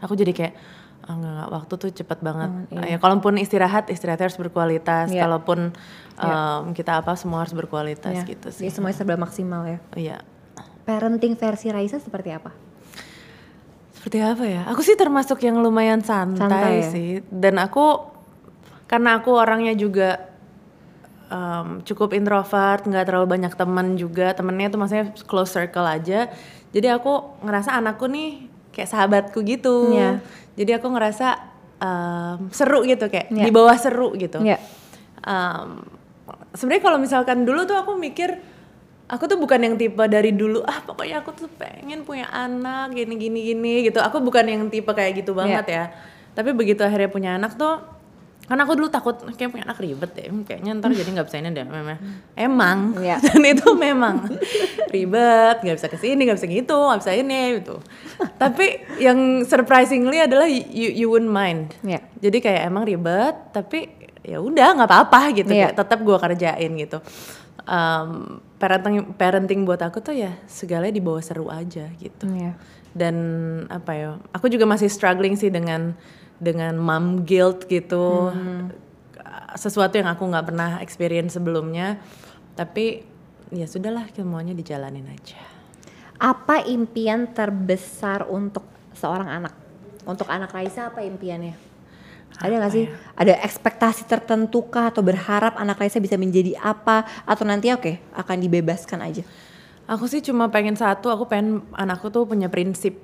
aku jadi kayak ah, nggak nggak, waktu tuh cepet banget ya kalaupun istirahat istirahatnya harus berkualitas Iya. kalaupun em, kita apa semua harus berkualitas Iya. gitu sih Jadi semuanya serba maksimal ya. iya Parenting versi Raisa seperti apa? Seperti apa ya? Aku sih termasuk yang lumayan santai, Santai ya? sih. Dan aku karena aku orangnya juga em, cukup introvert, nggak terlalu banyak teman juga. Temennya tuh maksudnya close circle aja. Jadi aku ngerasa anakku nih kayak sahabatku gitu. Iya. Jadi aku ngerasa em, seru gitu kayak Iya. di bawah seru gitu. Iya. Em, Sebenarnya kalau misalkan dulu tuh aku mikir aku tuh bukan yang tipe dari dulu ah pokoknya aku tuh pengen punya anak gini gini gini gitu aku bukan yang tipe kayak gitu banget Iya. ya tapi begitu akhirnya punya anak tuh karena aku dulu takut kayak punya anak ribet ya kayaknya ntar jadi nggak bisa ini deh memang emang Iya. dan itu memang ribet nggak bisa ke sini nggak bisa gitu nggak bisa ini gitu tapi yang surprisingly adalah you, you wouldn't mind Iya. jadi kayak emang ribet tapi ya udah nggak apa-apa gitu Iya. kayak tetap gue kerjain gitu um, parenting parenting buat aku tuh ya segalanya dibawa seru aja gitu Iya. dan apa ya aku juga masih struggling sih dengan dengan mom guilt gitu sesuatu yang aku nggak pernah experience sebelumnya tapi ya sudahlah semuanya dijalanin aja Apa impian terbesar untuk seorang anak? Untuk anak Raisa apa impiannya? Ada nggak sih? Ada ekspektasi tertentu kah atau berharap anak Raisa bisa menjadi apa atau nanti oke akan dibebaskan aja? Aku sih cuma pengen satu, aku pengen anakku tuh punya prinsip.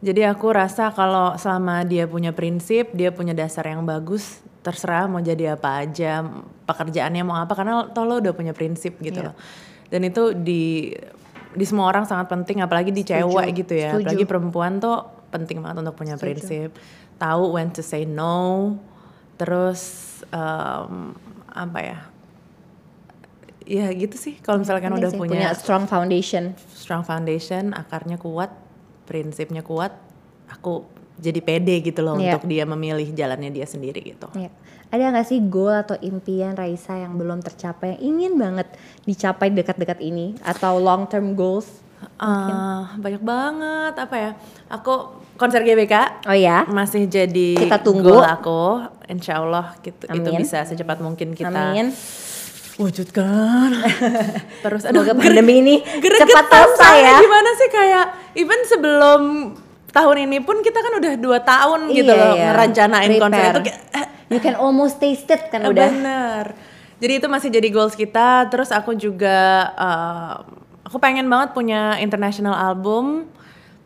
Jadi aku rasa kalau selama dia punya prinsip, dia punya dasar yang bagus, terserah mau jadi apa aja, pekerjaannya mau apa, karena toh lo udah punya prinsip gitu Iya. loh. Dan itu di di semua orang sangat penting, apalagi di cewek gitu ya, setuju. apalagi perempuan tuh penting banget untuk punya prinsip tahu when to say no terus em, apa ya ya gitu sih kalau misalkan Ini udah sih, punya strong foundation. strong foundation, akarnya kuat, prinsipnya kuat, aku jadi pede gitu loh Iya. untuk dia memilih jalannya dia sendiri gitu. Iya. Ada nggak sih goal atau impian Raisa yang belum tercapai yang ingin banget dicapai dekat-dekat ini atau long term goals? Ah, banyak banget apa ya? Aku konser GBK Oh ya, masih jadi Kita tunggu. goal aku. Insya Allah gitu, itu bisa secepat mungkin kita amin. wujudkan. Terus aduh, Semoga pandemi ini cepat selesai ya. Gimana sih kayak even sebelum tahun ini pun kita kan udah dua tahun gitu Iya, loh iya. ngerencanain konser Prepare. itu kayak, eh, You can almost taste it kan Eh, udah. Bener. Jadi itu masih jadi goals kita. Terus aku juga uh, aku pengen banget punya international album.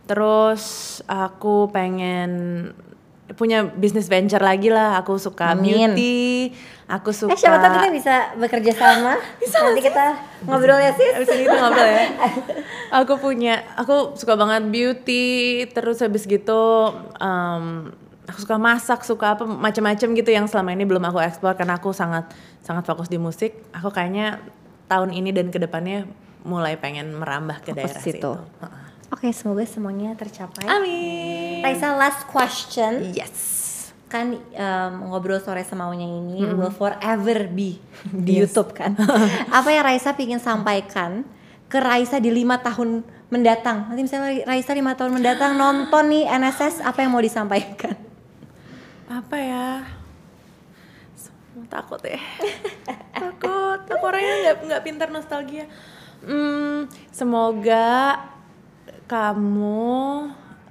Terus aku pengen punya business venture lagi lah. Aku suka Amin. beauty. Aku suka Eh siapa tahu kita bisa bekerja sama. Nanti kita ngobrol ya sis. Abis ini kita ngobrol ya. aku punya, aku suka banget beauty, terus habis gitu um, aku suka masak, suka apa macam-macam gitu yang selama ini belum aku eksplor karena aku sangat sangat fokus di musik. Aku kayaknya tahun ini dan ke depannya mulai pengen merambah ke Fokus daerah situ. situ. Oke, semoga semuanya tercapai. Amin. Raisa last question. Yes. kan em, ngobrol sore semaunya ini will forever be di YouTube kan. Apa yang Raisa ingin sampaikan ke Raisa di lima tahun mendatang? Nanti misalnya Raisa lima tahun mendatang nonton nih NSS, apa yang mau disampaikan? Apa ya? Takut ya. takut. Aku orangnya nggak nggak pintar nostalgia. Hmm, semoga kamu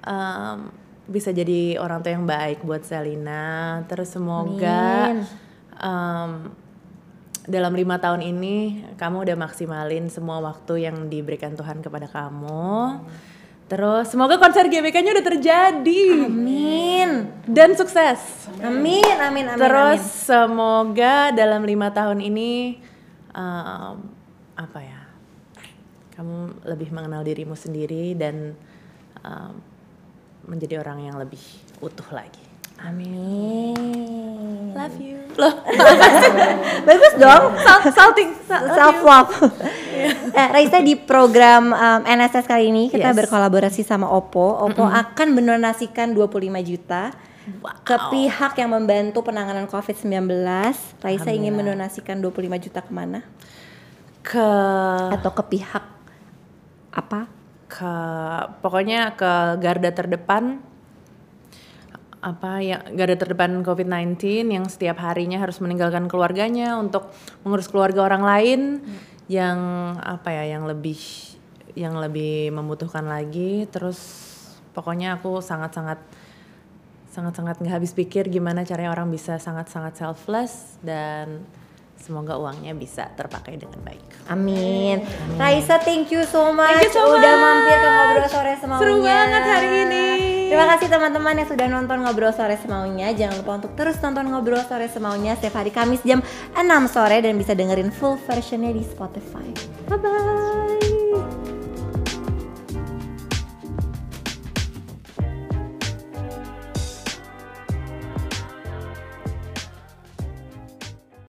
em, bisa jadi orang tua yang baik buat Selina. Terus semoga Amin. em, dalam lima tahun ini kamu udah maksimalin semua waktu yang diberikan Tuhan kepada kamu. Terus semoga konser GBK-nya udah terjadi Amin. dan sukses. Amin, amin, amin. Terus amin. semoga dalam lima tahun ini um, apa ya, kamu lebih mengenal dirimu sendiri dan um, menjadi orang yang lebih utuh lagi. Amin. Love you. Loh, Bagus dong. salting. self love. eh, Raisa di program um, NSS kali ini kita Yes. berkolaborasi sama Oppo. Oppo akan mendonasikan 25 juta ke pihak yang membantu penanganan COVID-19. Raisa ingin mendonasikan 25 juta ke mana? Ke Atau ke pihak apa? ke pokoknya ke garda terdepan apa ya garda terdepan COVID-19 yang setiap harinya harus meninggalkan keluarganya untuk mengurus keluarga orang lain yang apa ya yang lebih yang lebih membutuhkan lagi terus pokoknya aku sangat-sangat sangat-sangat nggak habis pikir gimana caranya orang bisa sangat-sangat selfless dan semoga uangnya bisa terpakai dengan baik. Amin. Raisa, thank you so much Thank you so udah much. mampir ke ngobrol sore semaunya. Seru banget hari ini. Terima kasih teman-teman yang sudah nonton ngobrol sore semaunya. Jangan lupa untuk terus nonton ngobrol sore semaunya setiap hari Kamis jam 6 sore dan bisa dengerin full versionnya di Spotify. Bye bye.